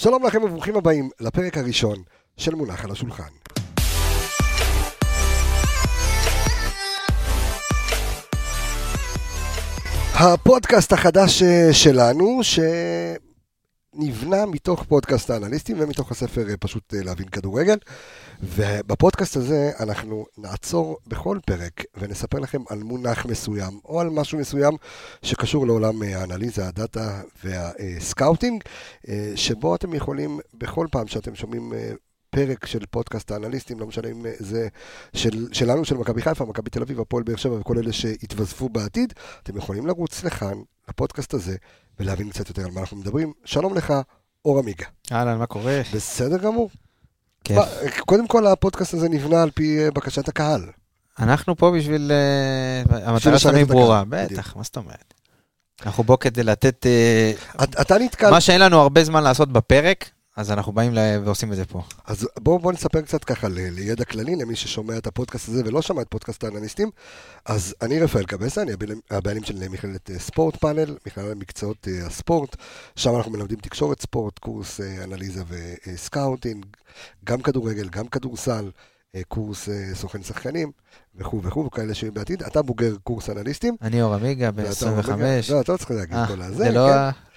שלום לכם וברוכים הבאים לפרק הראשון של מונח על השולחן. הפודקאסט החדש אה, שלנו, שנבנה מתוך פודקאסט האנליסטים ומתוך הספר אה, פשוט אה, להבין כדורגל. ובפודקאסט הזה אנחנו נעצור בכל פרק ונספר לכם על מונח מסוים או על משהו מסוים שקשור לעולם האנליזה, הדאטה והסקאוטינג, שבו אתם יכולים בכל פעם שאתם שומעים פרק של פודקאסט האנליסטים, לא משנה אם זה של, שלנו, של מכבי חיפה, מכבי תל אביב, הפועל באר שבע וכל אלה שהתווספו בעתיד, אתם יכולים לרוץ לכאן, לפודקאסט הזה, ולהבין קצת יותר על מה אנחנו מדברים. שלום לך, אור עמיגה. אהלן, מה קורה? בסדר גמור. כיף. קודם כל, הפודקאסט הזה נבנה על פי אה, בקשת הקהל. אנחנו פה בשביל... אה, המטרה שלנו היא ברורה, בטח, מה זאת אומרת? אנחנו פה כדי לתת... אה, אתה נתקל... מה שאין לנו הרבה זמן לעשות בפרק, אז אנחנו באים ועושים את זה פה. אז בואו בוא נספר קצת ככה לידע כללי, למי ששומע את הפודקאסט הזה ולא שמע את פודקאסט האנליסטים. אז אני רפאל קבסה, אני הבעלים של מכללת ספורט פאנל, מכללת מקצועות הספורט. שם אנחנו מלמדים תקשורת ספורט, קורס אנליזה וסקאוטינג, גם כדורגל, גם כדורסל. אה, קורס אה, סוכן שחקנים וכו' וכו', וכאלה שיהיו בעתיד. אתה בוגר קורס אנליסטים. אני אור עמיגה ב-25. לא, אתה לא צריך להגיד כל הזה. זה לא,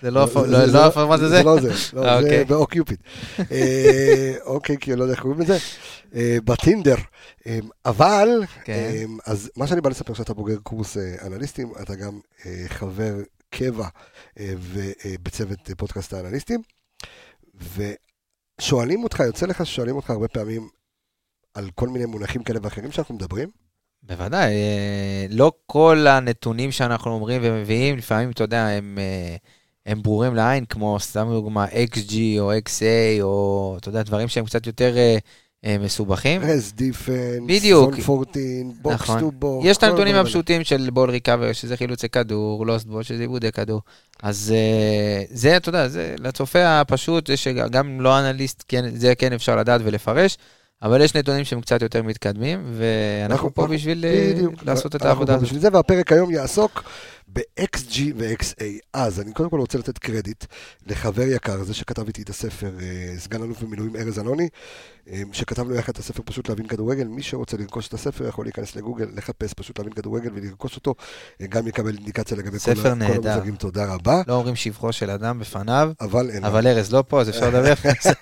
כן. לא הפורמט הזה? זה לא זה, לא, זה באוקיופיד. אה, אוקיי, כי אני לא יודע איך קוראים לזה. בטינדר. אבל, כן. אז מה שאני בא לספר שאתה בוגר קורס אנליסטים, אתה גם חבר קבע בצוות פודקאסט האנליסטים. ושואלים אותך, יוצא לך ששואלים אותך הרבה פעמים, על כל מיני מונחים כאלה ואחרים שאנחנו מדברים? בוודאי, אה, לא כל הנתונים שאנחנו אומרים ומביאים, לפעמים, אתה יודע, הם, אה, הם ברורים לעין, כמו סתם דוגמה XG או XA, או אתה יודע, דברים שהם קצת יותר אה, מסובכים. rest defense, בדיוק. zone 14, box to box. יש את הנתונים הפשוטים של ball recover, שזה חילוצי כדור, lost ball, שזה איבודי כדור. אז זה, אתה יודע, זה לצופה הפשוט, זה שגם לא אנליסט, כן, זה כן אפשר לדעת ולפרש. אבל יש נתונים שהם קצת יותר מתקדמים, ואנחנו פה בשביל אה, לעשות את העבודה הזאת. בשביל זה, והפרק היום יעסוק ב-XG ו-XA. אז אני קודם כל רוצה לתת קרדיט לחבר יקר, זה שכתב איתי את הספר, אה, סגן אלוף במילואים ארז אלוני, אה, שכתבנו יחד את הספר פשוט להבין כדורגל. מי שרוצה לרכוש את הספר יכול להיכנס לגוגל, לחפש פשוט להבין כדורגל ולרכוש אותו, גם יקבל אינדיקציה לגבי כל, כל המושגים. תודה רבה. לא אומרים שבחו של אדם בפניו, אבל, אבל ארז לא פה, אז אפשר לדבר.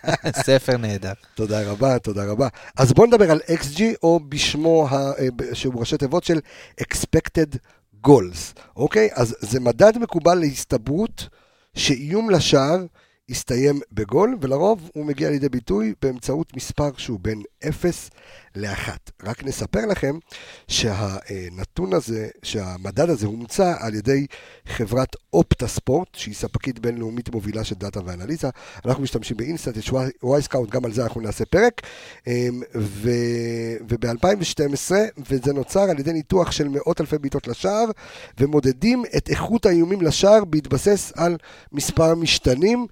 ספר נהדר. תודה רבה, תודה רבה. אז בואו נדבר על XG, או בשמו, ה, שהוא ראשי תיבות של Expected גולס, אוקיי? אז זה מדד מקובל להסתברות שאיום לשער יסתיים בגול, ולרוב הוא מגיע לידי ביטוי באמצעות מספר שהוא בין 0 לאחת. רק נספר לכם שהנתון הזה, שהמדד הזה הומצא על ידי חברת אופטה ספורט, שהיא ספקית בינלאומית מובילה של דאטה ואנליזה. אנחנו משתמשים באינסטאט, יש וואי סקאוט, גם על זה אנחנו נעשה פרק. אמ, ו... וב-2012, וזה נוצר על ידי ניתוח של מאות אלפי בעיטות לשער, ומודדים את איכות האיומים לשער בהתבסס על מספר משתנים.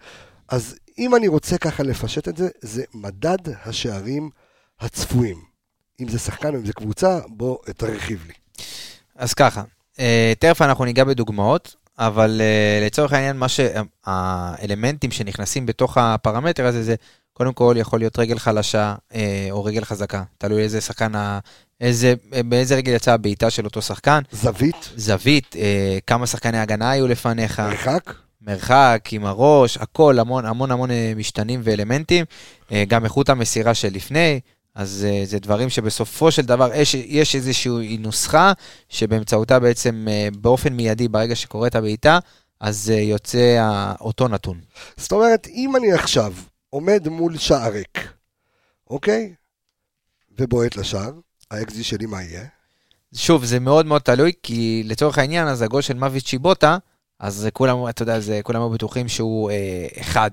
אז אם אני רוצה ככה לפשט את זה, זה מדד השערים הצפויים. אם זה שחקן או אם זה קבוצה, בוא תרחיב לי. אז ככה, אה, תכף אנחנו ניגע בדוגמאות, אבל אה, לצורך העניין, מה שהאלמנטים שנכנסים בתוך הפרמטר הזה, זה קודם כל יכול להיות רגל חלשה אה, או רגל חזקה, תלוי איזה שחקן, איזה, באיזה רגל יצאה הבעיטה של אותו שחקן. זווית. זווית, כמה שחקני הגנה היו לפניך. מרחק. מרחק, עם הראש, הכל, המון המון המון משתנים ואלמנטים. גם איכות המסירה של לפני, אז uh, זה דברים שבסופו של דבר יש, יש איזושהי נוסחה שבאמצעותה בעצם uh, באופן מיידי, ברגע שקורית הבעיטה, אז uh, יוצא אותו נתון. זאת אומרת, אם אני עכשיו עומד מול שער ריק, אוקיי? ובועט לשער, האקזי שלי מה יהיה? שוב, זה מאוד מאוד תלוי, כי לצורך העניין, אז הגול של מוות צ'יבוטה, אז כולם, אתה יודע, זה, כולם היו בטוחים שהוא אה, אחד.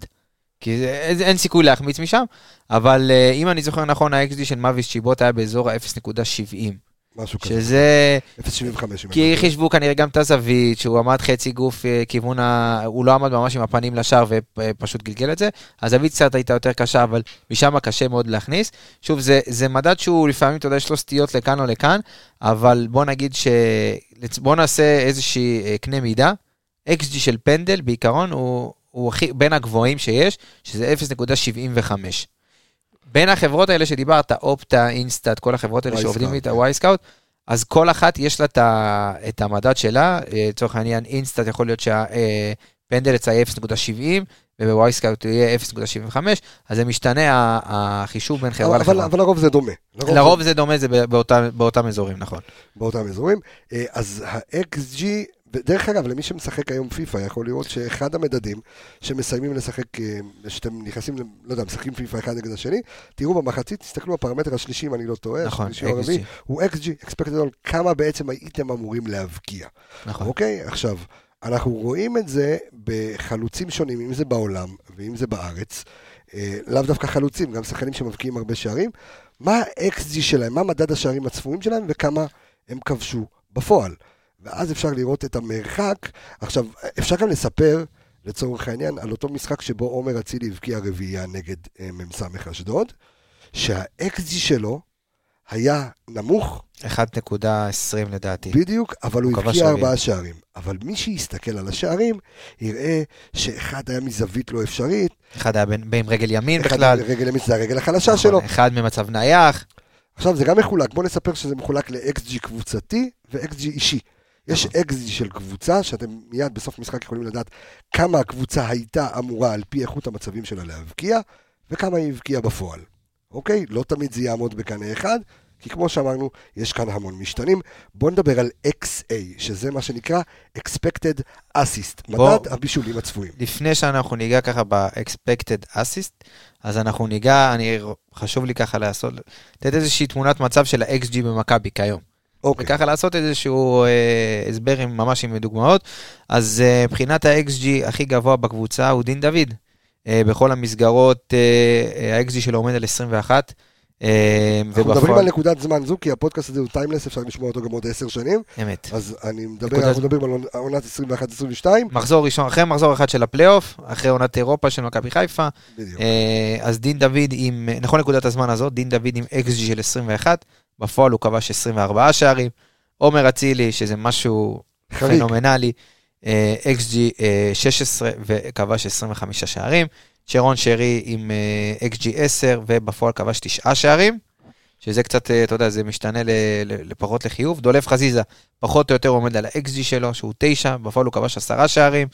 כי זה, אין סיכוי להחמיץ משם, אבל uh, אם אני זוכר נכון, ה-XD של מאביס צ'יבוט היה באזור ה-0.70. משהו כזה. שזה... 0.75. כי חישבו כנראה גם את הזווית, שהוא עמד חצי גוף uh, כיוון ה... הוא לא עמד ממש עם הפנים לשער ופשוט גלגל את זה. הזווית קצת הייתה יותר קשה, אבל משם קשה מאוד להכניס. שוב, זה, זה מדד שהוא לפעמים, אתה יודע, יש לו סטיות לכאן או לכאן, אבל בוא נגיד ש... בוא נעשה איזושהי קנה מידה. XG של פנדל, בעיקרון, הוא... הוא הכי, בין הגבוהים שיש, שזה 0.75. בין החברות האלה שדיברת, אופטה, אינסטאט, כל החברות האלה שעובדים איתה. וואי סקאוט, אז כל אחת יש לה את המדד שלה, אה, לצורך העניין אינסטאט יכול להיות שהפנדל אצלה יהיה 0.70, ובוואי סקאוט יהיה 0.75, אז זה משתנה החישוב בין חברה לחברה. אבל לרוב זה דומה. לרוב זה דומה, זה באותם- באותם אזורים, נכון. באותם אזורים. אה, אז ה-XG, דרך אגב, למי שמשחק היום פיפא, יכול לראות שאחד המדדים שמסיימים לשחק, אה, שאתם נכנסים, לא יודע, משחקים פיפא אחד נגד השני, תראו במחצית, תסתכלו בפרמטר השלישי, אם אני לא טועה, נכון, השלישי או הרביעי, הוא XG, expected goal, כמה בעצם הייתם אמורים להבקיע. נכון. אוקיי? עכשיו, אנחנו רואים את זה בחלוצים שונים, אם זה בעולם ואם זה בארץ. אה, לאו דווקא חלוצים, גם שחקנים שמבקיעים הרבה שערים. מה ה-XG שלהם, מה מדד השערים הצפויים שלהם וכמה הם כבשו בפועל. ואז אפשר לראות את המרחק. עכשיו, אפשר גם לספר, לצורך העניין, על אותו משחק שבו עומר אצילי הבקיע רביעייה נגד אה, מ"ס אשדוד, שה-XG שלו היה נמוך, 1.20 לדעתי. בדיוק, אבל הוא הבקיע. ארבעה שערים. אבל מי שיסתכל על השערים, יראה שאחד היה מזווית לא אפשרית, אחד היה בין- עם רגל ימין אחד בכלל. רגל ימין זה הרגל החלשה נכון, שלו. אחד ממצב נייח. עכשיו זה גם מחולק, בוא נספר שזה מחולק ל-XG קבוצתי ו-XG אישי. יש. XG של קבוצה, שאתם מיד בסוף משחק יכולים לדעת כמה הקבוצה הייתה אמורה על פי איכות המצבים שלה להבקיע, וכמה היא הבקיעה בפועל. אוקיי? לא תמיד זה יעמוד בקנה אחד, כי כמו שאמרנו, יש כאן המון משתנים. בואו נדבר על XA, שזה מה שנקרא expected assist, בוא- מדד הבישולים הצפויים. לפני שאנחנו ניגע ככה ב-expected assist, אז אנחנו ניגע, אני, חשוב לי ככה לעשות, לתת איזושהי תמונת מצב של ה-XG במכבי כיום. אוקיי, וככה לעשות איזשהו אה, הסבר עם, ממש עם דוגמאות. אז אה, מבחינת ה-XG הכי גבוה בקבוצה הוא דין דוד. אה, בכל המסגרות אה, אה, ה-XG שלו עומד על 21. אה, אנחנו מדברים על נקודת זמן זו, כי הפודקאסט הזה הוא timeless, אפשר לשמוע אותו גם עוד עשר שנים. אמת. אז אני מדבר, אנחנו מדברים על עונת 21-22. מחזור ראשון, אחרי מחזור אחד של הפלייאוף, אחרי עונת אירופה של מכבי חיפה, בדיוק. אה, אז דין דוד עם, נכון נקודת הזמן הזאת, דין דוד עם XG של 21, בפועל הוא כבש 24 שערים, עומר אצילי, שזה משהו. פנומנלי, אה, אה, 16 וכבש 25 שערים, שרון שרי עם אה, XG 10 ובפועל כבש 9 שערים, שזה קצת, אה, אתה יודע, זה משתנה ל- ל- לפחות לחיוב. דולף חזיזה, פחות או יותר עומד על ה-XG שלו, שהוא 9, בפועל הוא כבש 10 שערים,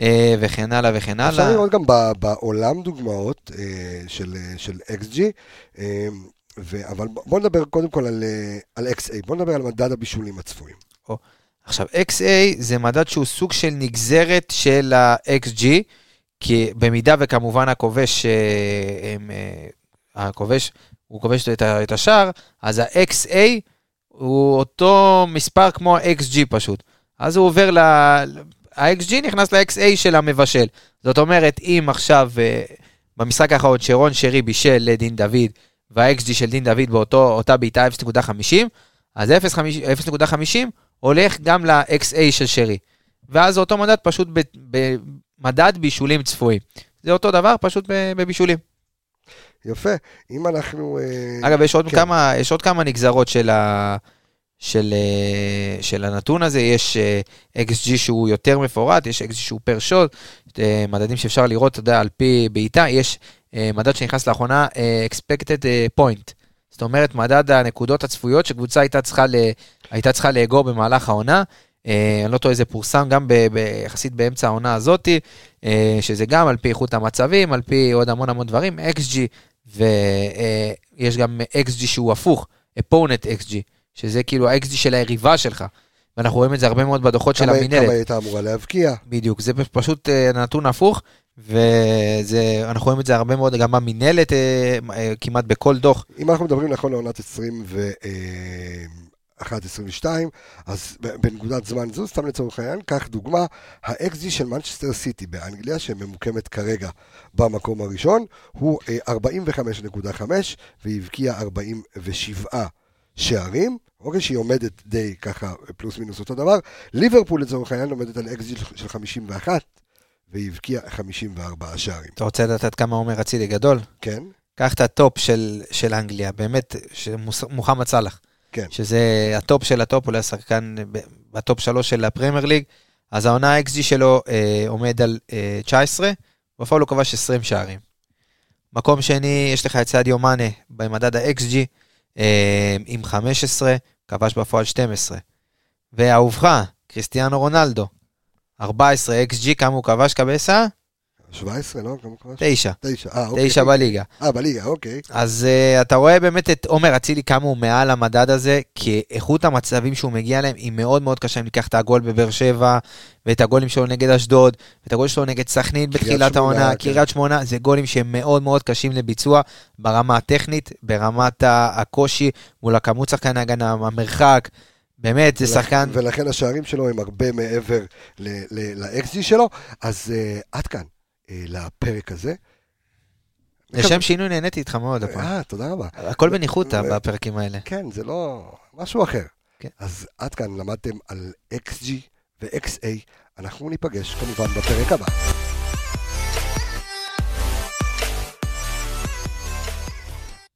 אה, וכן הלאה וכן אפשר הלאה. לראות גם ב- בעולם דוגמאות של, של XG, אה, ו- אבל בוא נדבר קודם כל על, על XA, בוא נדבר על מדד הבישולים הצפויים. עכשיו, XA זה מדד שהוא סוג של נגזרת של ה-XG, כי במידה וכמובן הכובש, אה, הם, אה, הכובש, הוא כובש את, את השער, אז ה-XA הוא אותו מספר כמו ה-XG פשוט. אז הוא עובר ל... ה-XG נכנס ל-XA של המבשל. זאת אומרת, אם עכשיו, אה, במשחק האחרון שרון שרי בישל לדין דוד, וה-XG של דין דוד באותה בעיטה 0.50, אז 0.50 הולך גם ל-XA של שרי. ואז אותו מדד פשוט ב- במדד בישולים צפויים. זה אותו דבר, פשוט בבישולים. יפה, אם אנחנו... אה, אגב, יש עוד, כן. כמה, יש עוד כמה נגזרות של, ה, של, אה, של הנתון הזה. יש אה, XG שהוא יותר מפורט, יש XG שהוא פר שוט, מדדים שאפשר לראות, אתה יודע, על פי בעיטה. יש מדד שנכנס לאחרונה, expected point. זאת אומרת, מדד הנקודות הצפויות שקבוצה הייתה צריכה, ל, הייתה צריכה לאגור במהלך העונה. אה, אני לא טועה, זה פורסם גם ב- ב- יחסית באמצע העונה הזאתי, אה, שזה גם על פי איכות המצבים, על פי עוד המון המון דברים, XG, ויש גם XG שהוא הפוך, opponent XG, שזה כאילו ה-XG של היריבה שלך. ואנחנו רואים את זה הרבה מאוד בדוחות של כמה- כמה המינהלת. היא הייתה אמורה להבקיע. בדיוק, זה פשוט אה, נתון הפוך, ואנחנו רואים את זה הרבה מאוד גם במינהלת, אה, אה, כמעט בכל דוח. אם אנחנו מדברים נכון לעונת 21-22, אז בנקודת זמן זו, סתם לצורך העניין, קח דוגמה, ה-XG של מנצ'סטר סיטי באנגליה, שממוקמת כרגע במקום הראשון, הוא אה, 45.5, והיא הבקיעה 47 שערים, אוקיי, שהיא עומדת די ככה, פלוס מינוס אותו דבר. ליברפול לצורך העניין עומדת על XG של- של 51, והיא הבקיעה 54 שערים. אתה רוצה לדעת כמה עומר אצילי גדול? כן? קח את הטופ של, של אנגליה, באמת, של מוחמד סאלח. כן. שזה הטופ של הטופ, אולי השחקן בטופ שלוש של הפרמייר ליג. אז העונה ה-XG שלו אה, עומד על אה, 19, בפועל הוא כבש 20 שערים. מקום שני, יש לך את סאדיו מאנה במדד ה-XG, אה, עם 15, כבש בפועל 12. ואהובך, קריסטיאנו רונלדו, 14 XG, כמה הוא כבש קבסה? 17, לא? כמה כבש? 9. 9, אה, אוקיי. 9 בליגה. אה, בליגה, אוקיי. אז uh, אתה רואה באמת את עומר אצילי כמה הוא מעל המדד הזה, כי איכות המצבים שהוא מגיע אליהם היא מאוד מאוד קשה אם ניקח את הגול בבאר שבע, ואת הגולים שלו נגד אשדוד, ואת הגול שלו נגד סכנין בתחילת העונה, כן. קריית שמונה, זה גולים שהם מאוד מאוד קשים לביצוע ברמה הטכנית, ברמת הקושי מול הכמות שחקן ההגנה, המרחק, באמת, זה שחקן... ולכן השערים שלו הם הרבה מעבר ל-XG שלו. אז אה, עד כאן, לפרק הזה. לשם שינוי נהניתי איתך מאוד הפעם. אה, תודה רבה. הכל בניחותא בפרקים האלה. כן, זה לא... משהו אחר. כן. אז עד כאן למדתם על XG ו-XA. אנחנו ניפגש כמובן בפרק הבא.